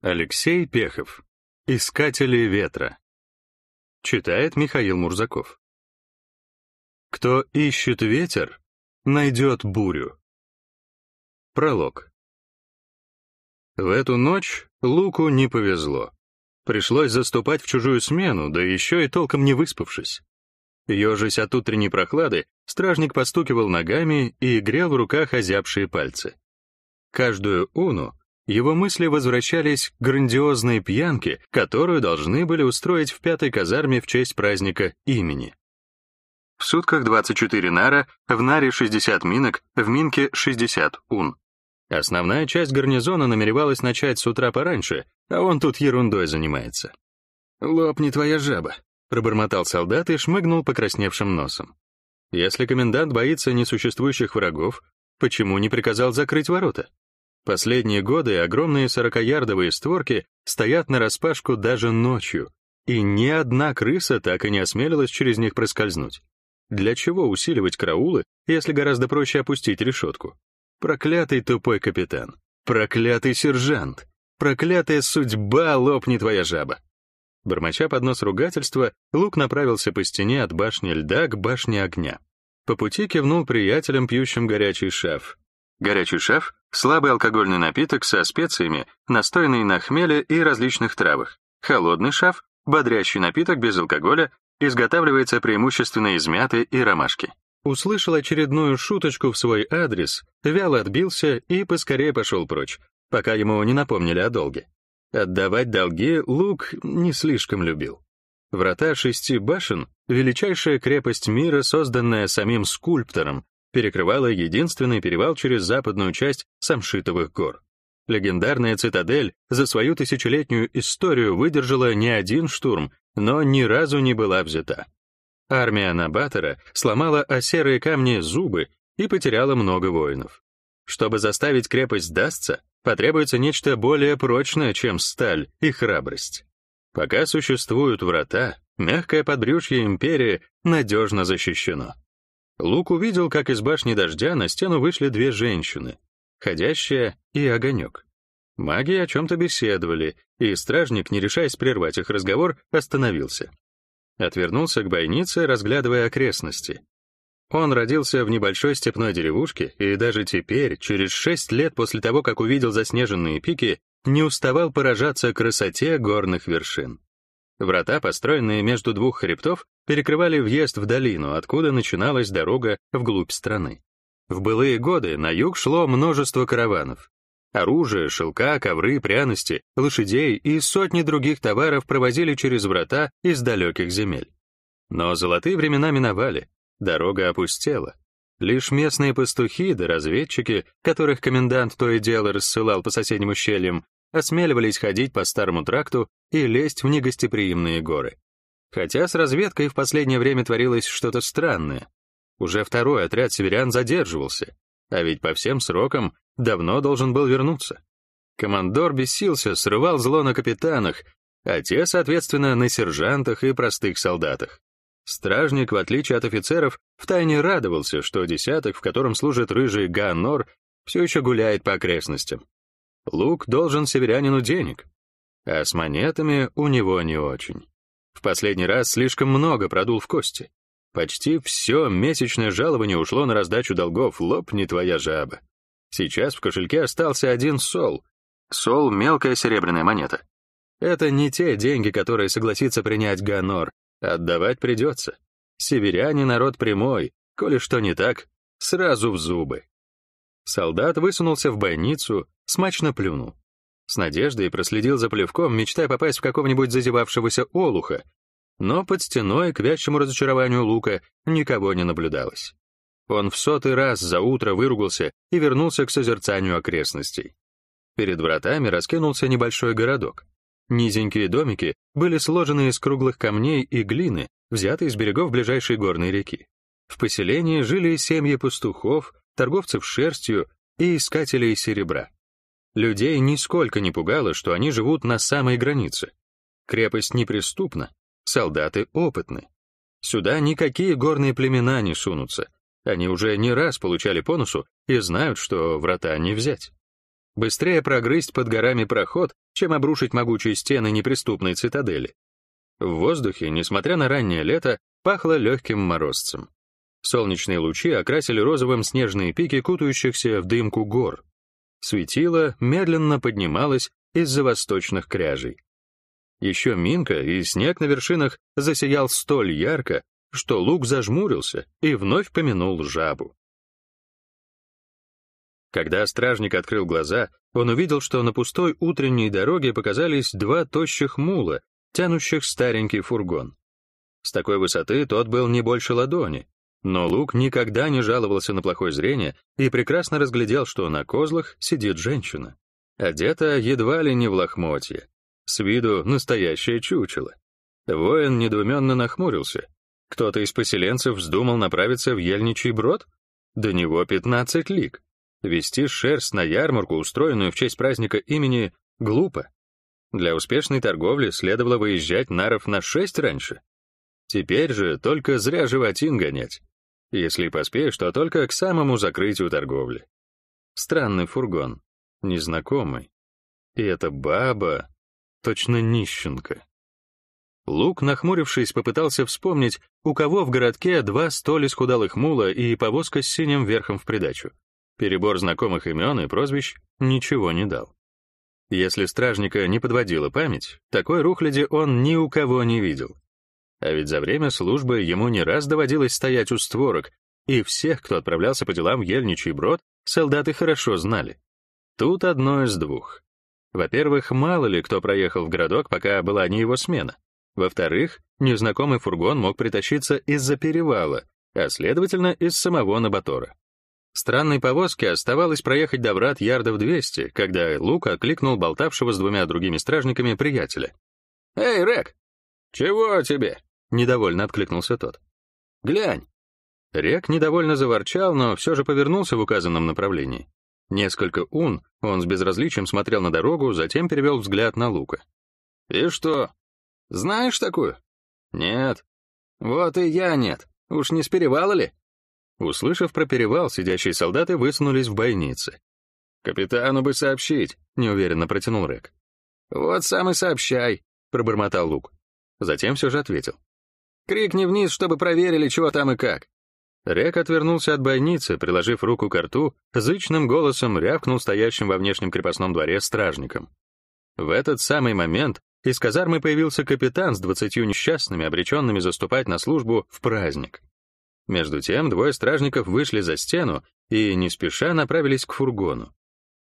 Алексей Пехов. Искатели ветра. Читает Михаил Мурзаков. Кто ищет ветер, найдет бурю. Пролог. В эту ночь Луку не повезло. Пришлось заступать в чужую смену, да еще и толком не выспавшись. Ежась от утренней прохлады, стражник постукивал ногами и грел в руках озябшие пальцы. Каждую уну его мысли возвращались к грандиозной пьянке, которую должны были устроить в пятой казарме в честь праздника имени. В сутках 24 нара, в наре 60 минок, в минке 60 ун. Основная часть гарнизона намеревалась начать с утра пораньше, а он тут ерундой занимается. «Лопни твоя жаба», — пробормотал солдат и шмыгнул покрасневшим носом. Если комендант боится несуществующих врагов, почему не приказал закрыть ворота? Последние годы огромные сорокаярдовые створки стоят нараспашку даже ночью, и ни одна крыса так и не осмелилась через них проскользнуть. Для чего усиливать караулы, если гораздо проще опустить решетку? Проклятый тупой капитан, проклятый сержант, проклятая судьба, лопни твоя жаба. Бормоча под нос ругательства, Лук направился по стене от башни льда к башне огня. По пути кивнул приятелям, пьющим горячий шаф. Горячий шаф — слабый алкогольный напиток со специями, настоянный на хмеле и различных травах. Холодный шаф — бодрящий напиток без алкоголя, изготавливается преимущественно из мяты и ромашки. Услышал очередную шуточку в свой адрес, вяло отбился и поскорее пошел прочь, пока ему не напомнили о долге. Отдавать долги Лук не слишком любил. Врата шести башен — величайшая крепость мира, созданная самим скульптором, перекрывала единственный перевал через западную часть Самшитовых гор. Легендарная цитадель за свою тысячелетнюю историю выдержала не один штурм, но ни разу не была взята. Армия Набатора сломала о серые камни зубы и потеряла много воинов. Чтобы заставить крепость сдастся, потребуется нечто более прочное, чем сталь и храбрость. Пока существуют врата, мягкое подбрюшье империи надежно защищено. Лук увидел, как из башни дождя на стену вышли две женщины, ходящая и огонек. Маги о чем-то беседовали, и стражник, не решаясь прервать их разговор, остановился. Отвернулся к бойнице, разглядывая окрестности. Он родился в небольшой степной деревушке, и даже теперь, через шесть лет после того, как увидел заснеженные пики, не уставал поражаться красоте горных вершин. Врата, построенные между двух хребтов, перекрывали въезд в долину, откуда начиналась дорога вглубь страны. В былые годы на юг шло множество караванов. Оружие, шелка, ковры, пряности, лошадей и сотни других товаров провозили через врата из далеких земель. Но золотые времена миновали, дорога опустела. Лишь местные пастухи да разведчики, которых комендант то и дело рассылал по соседним ущельям, осмеливались ходить по старому тракту и лезть в негостеприимные горы. Хотя с разведкой в последнее время творилось что-то странное. Уже второй отряд северян задерживался, а ведь по всем срокам давно должен был вернуться. Командор бесился, срывал зло на капитанах, а те, соответственно, на сержантах и простых солдатах. Стражник, в отличие от офицеров, втайне радовался, что десяток, в котором служит рыжий Ганнор, все еще гуляет по окрестностям. Лук должен северянину денег, а с монетами у него не очень. В последний раз слишком много продул в кости. Почти все месячное жалование ушло на раздачу долгов, лопни твоя жаба. Сейчас в кошельке остался один сол. Сол — мелкая серебряная монета. Это не те деньги, которые согласится принять Ганор. Отдавать придется. Северяне народ прямой, коли что не так, сразу в зубы. Солдат высунулся в бойницу, смачно плюнул. С надеждой проследил за плевком, мечтая попасть в какого-нибудь зазевавшегося олуха, но под стеной, к вящему разочарованию Лука, никого не наблюдалось. Он в сотый раз за утро выругался и вернулся к созерцанию окрестностей. Перед вратами раскинулся небольшой городок. Низенькие домики были сложены из круглых камней и глины, взятые из берегов ближайшей горной реки. В поселении жили семьи пастухов, торговцев шерстью и искателей серебра. Людей нисколько не пугало, что они живут на самой границе. Крепость неприступна, солдаты опытны. Сюда никакие горные племена не сунутся. Они уже не раз получали по носу и знают, что врата не взять. Быстрее прогрызть под горами проход, чем обрушить могучие стены неприступной цитадели. В воздухе, несмотря на раннее лето, пахло легким морозцем. Солнечные лучи окрасили розовым снежные пики кутающихся в дымку гор. Светило медленно поднималось из-за восточных кряжей. Еще Минка, и снег на вершинах засиял столь ярко, что Лук зажмурился и вновь помянул жабу. Когда стражник открыл глаза, он увидел, что на пустой утренней дороге показались два тощих мула, тянущих старенький фургон. С такой высоты тот был не больше ладони, но Лук никогда не жаловался на плохое зрение и прекрасно разглядел, что на козлах сидит женщина. Одета едва ли не в лохмотье. С виду настоящее чучело. Воин недоуменно нахмурился. Кто-то из поселенцев вздумал направиться в Ельничий брод? До него пятнадцать лиг. Вести шерсть на ярмарку, устроенную в честь праздника имени, глупо. Для успешной торговли следовало выезжать наров на шесть раньше. Теперь же только зря животин гонять. Если поспеешь, то только к самому закрытию торговли. Странный фургон, незнакомый. И эта баба, точно нищенка. Лук, нахмурившись, попытался вспомнить, у кого в городке два столь исхудалых мула и повозка с синим верхом в придачу. Перебор знакомых имен и прозвищ ничего не дал. Если стражника не подводила память, такой рухляди он ни у кого не видел. А ведь за время службы ему не раз доводилось стоять у створок, и всех, кто отправлялся по делам в Ельничий брод, солдаты хорошо знали. Тут одно из двух. Во-первых, мало ли кто проехал в городок, пока была не его смена. Во-вторых, незнакомый фургон мог притащиться из-за перевала, а следовательно, из самого Набатора. Странной повозке оставалось проехать до врат ярдов 200, когда Лука окликнул болтавшего с двумя другими стражниками приятеля. «Эй, Рек! Чего тебе?» — недовольно откликнулся тот. «Глянь!» Рек недовольно заворчал, но все же повернулся в указанном направлении. Несколько ун он с безразличием смотрел на дорогу, затем перевел взгляд на Лука. «И что? Знаешь такую?» «Нет». «Вот и я нет. Уж не с перевала ли?» Услышав про перевал, сидящие солдаты высунулись в бойницы. «Капитану бы сообщить», — неуверенно протянул Рек. «Вот сам и сообщай», — пробормотал Лук. Затем все же ответил. «Крикни вниз, чтобы проверили, чего там и как». Рек отвернулся от бойницы, приложив руку к рту, зычным голосом рявкнул стоящим во внешнем крепостном дворе стражником. В этот самый момент из казармы появился капитан с двадцатью несчастными, обреченными заступать на службу в праздник. Между тем двое стражников вышли за стену и не спеша направились к фургону.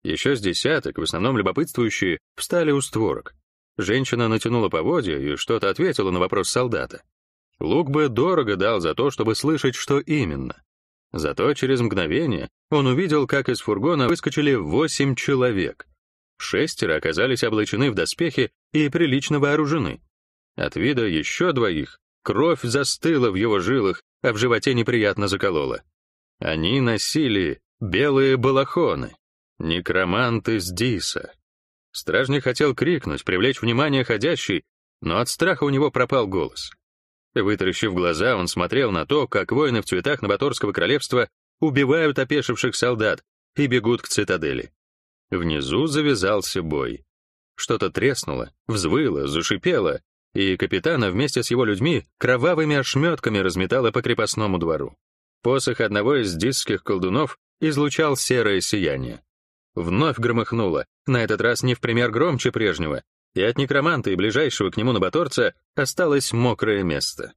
Еще с десяток, в основном любопытствующие, встали у створок. Женщина натянула поводья и что-то ответила на вопрос солдата. Лук бы дорого дал за то, чтобы слышать, что именно. Зато через мгновение он увидел, как из фургона выскочили восемь человек. Шестеро оказались облачены в доспехи и прилично вооружены. От вида еще двоих кровь застыла в его жилах, а в животе неприятно закололо. Они носили белые балахоны, некроманты с Диса. Стражник хотел крикнуть, привлечь внимание ходящей, но от страха у него пропал голос. Вытаращив глаза, он смотрел на то, как воины в цветах Новоторского королевства убивают опешивших солдат и бегут к цитадели. Внизу завязался бой. Что-то треснуло, взвыло, зашипело, и капитана вместе с его людьми кровавыми ошметками разметало по крепостному двору. Посох одного из дисских колдунов излучал серое сияние. Вновь громыхнуло, на этот раз не в пример громче прежнего, и от некроманта и ближайшего к нему набаторца осталось мокрое место.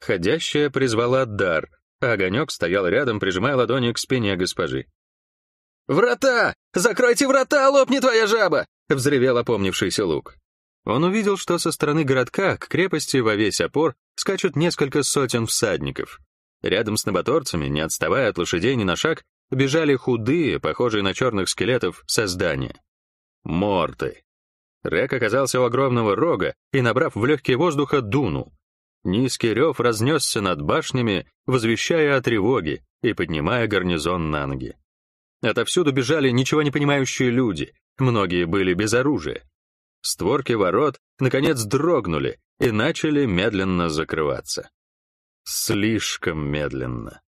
Ходящая призвала дар, а огонек стоял рядом, прижимая ладони к спине госпожи. «Врата! Закройте врата, лопни твоя жаба!» — взревел опомнившийся лук. Он увидел, что со стороны городка к крепости во весь опор скачут несколько сотен всадников. Рядом с набаторцами, не отставая от лошадей ни на шаг, бежали худые, похожие на черных скелетов, создания. Морты. Рек оказался у огромного рога и, набрав в легкие воздуха, дунул. Низкий рев разнесся над башнями, возвещая о тревоге и поднимая гарнизон на ноги. Отовсюду бежали ничего не понимающие люди, многие были без оружия. Створки ворот, наконец, дрогнули и начали медленно закрываться. Слишком медленно.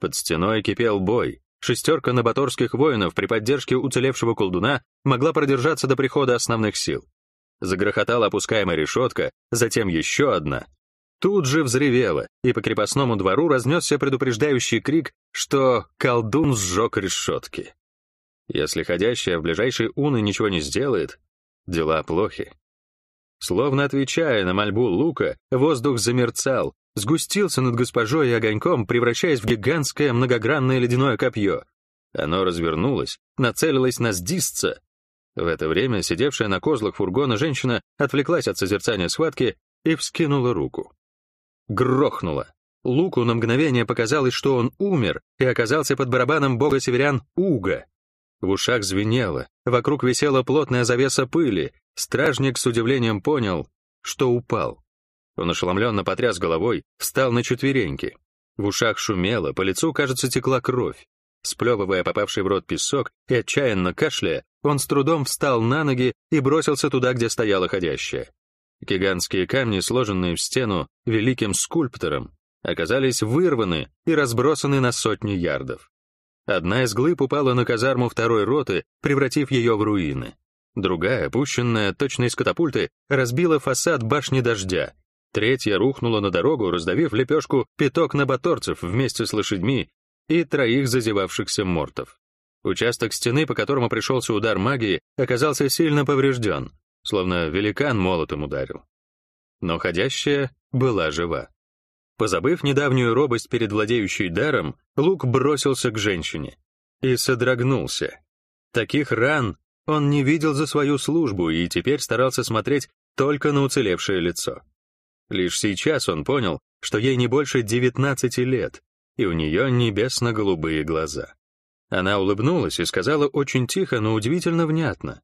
Под стеной кипел бой, шестерка набаторских воинов при поддержке уцелевшего колдуна могла продержаться до прихода основных сил. Загрохотала опускаемая решетка, затем еще одна. Тут же взревела, и по крепостному двору разнесся предупреждающий крик, что колдун сжег решетки. Если ходящая в ближайшей уны ничего не сделает, дела плохи. Словно отвечая на мольбу Лука, воздух замерцал, сгустился над госпожой и огоньком, превращаясь в гигантское многогранное ледяное копье. Оно развернулось, нацелилось на сдисца. В это время сидевшая на козлах фургона женщина отвлеклась от созерцания схватки и вскинула руку. Грохнула. Луку на мгновение показалось, что он умер и оказался под барабаном бога северян Уга. В ушах звенело, вокруг висела плотная завеса пыли. Стражник с удивлением понял, что упал. Он ошеломленно потряс головой, встал на четвереньки. В ушах шумело, по лицу, кажется, текла кровь. Сплевывая попавший в рот песок и отчаянно кашляя, он с трудом встал на ноги и бросился туда, где стояла ходящая. Гигантские камни, сложенные в стену великим скульптором, оказались вырваны и разбросаны на сотни ярдов. Одна из глыб упала на казарму второй роты, превратив ее в руины. Другая, опущенная точно из катапульты, разбила фасад башни дождя. Третья рухнула на дорогу, раздавив лепешку пяток набаторцев вместе с лошадьми и троих зазевавшихся мортов. Участок стены, по которому пришелся удар магии, оказался сильно поврежден, словно великан молотом ударил. Но ходящая была жива. Позабыв недавнюю робость перед владеющей даром, Лук бросился к женщине и содрогнулся. Таких ран он не видел за свою службу и теперь старался смотреть только на уцелевшее лицо. Лишь сейчас он понял, что ей не больше 19 лет, и у нее небесно-голубые глаза. Она улыбнулась и сказала очень тихо, но удивительно внятно.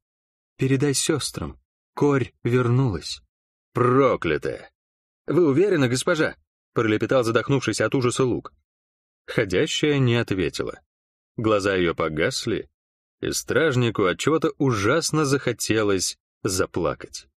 «Передай сестрам, Корь вернулась». «Проклятая!» «Вы уверены, госпожа?» пролепетал задохнувшись от ужаса лук. Ходящая не ответила. Глаза ее погасли, и стражнику от чего-то ужасно захотелось заплакать.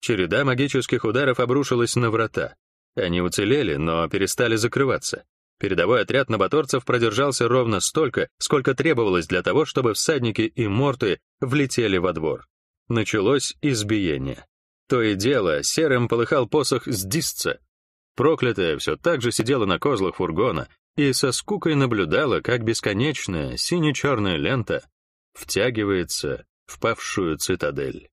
Череда магических ударов обрушилась на врата. Они уцелели, но перестали закрываться. Передовой отряд набаторцев продержался ровно столько, сколько требовалось для того, чтобы всадники и морты влетели во двор. Началось избиение. То и дело, серым полыхал посох с дисца, Проклятая все так же сидела на козлах фургона и со скукой наблюдала, как бесконечная сине-черная лента втягивается в павшую цитадель.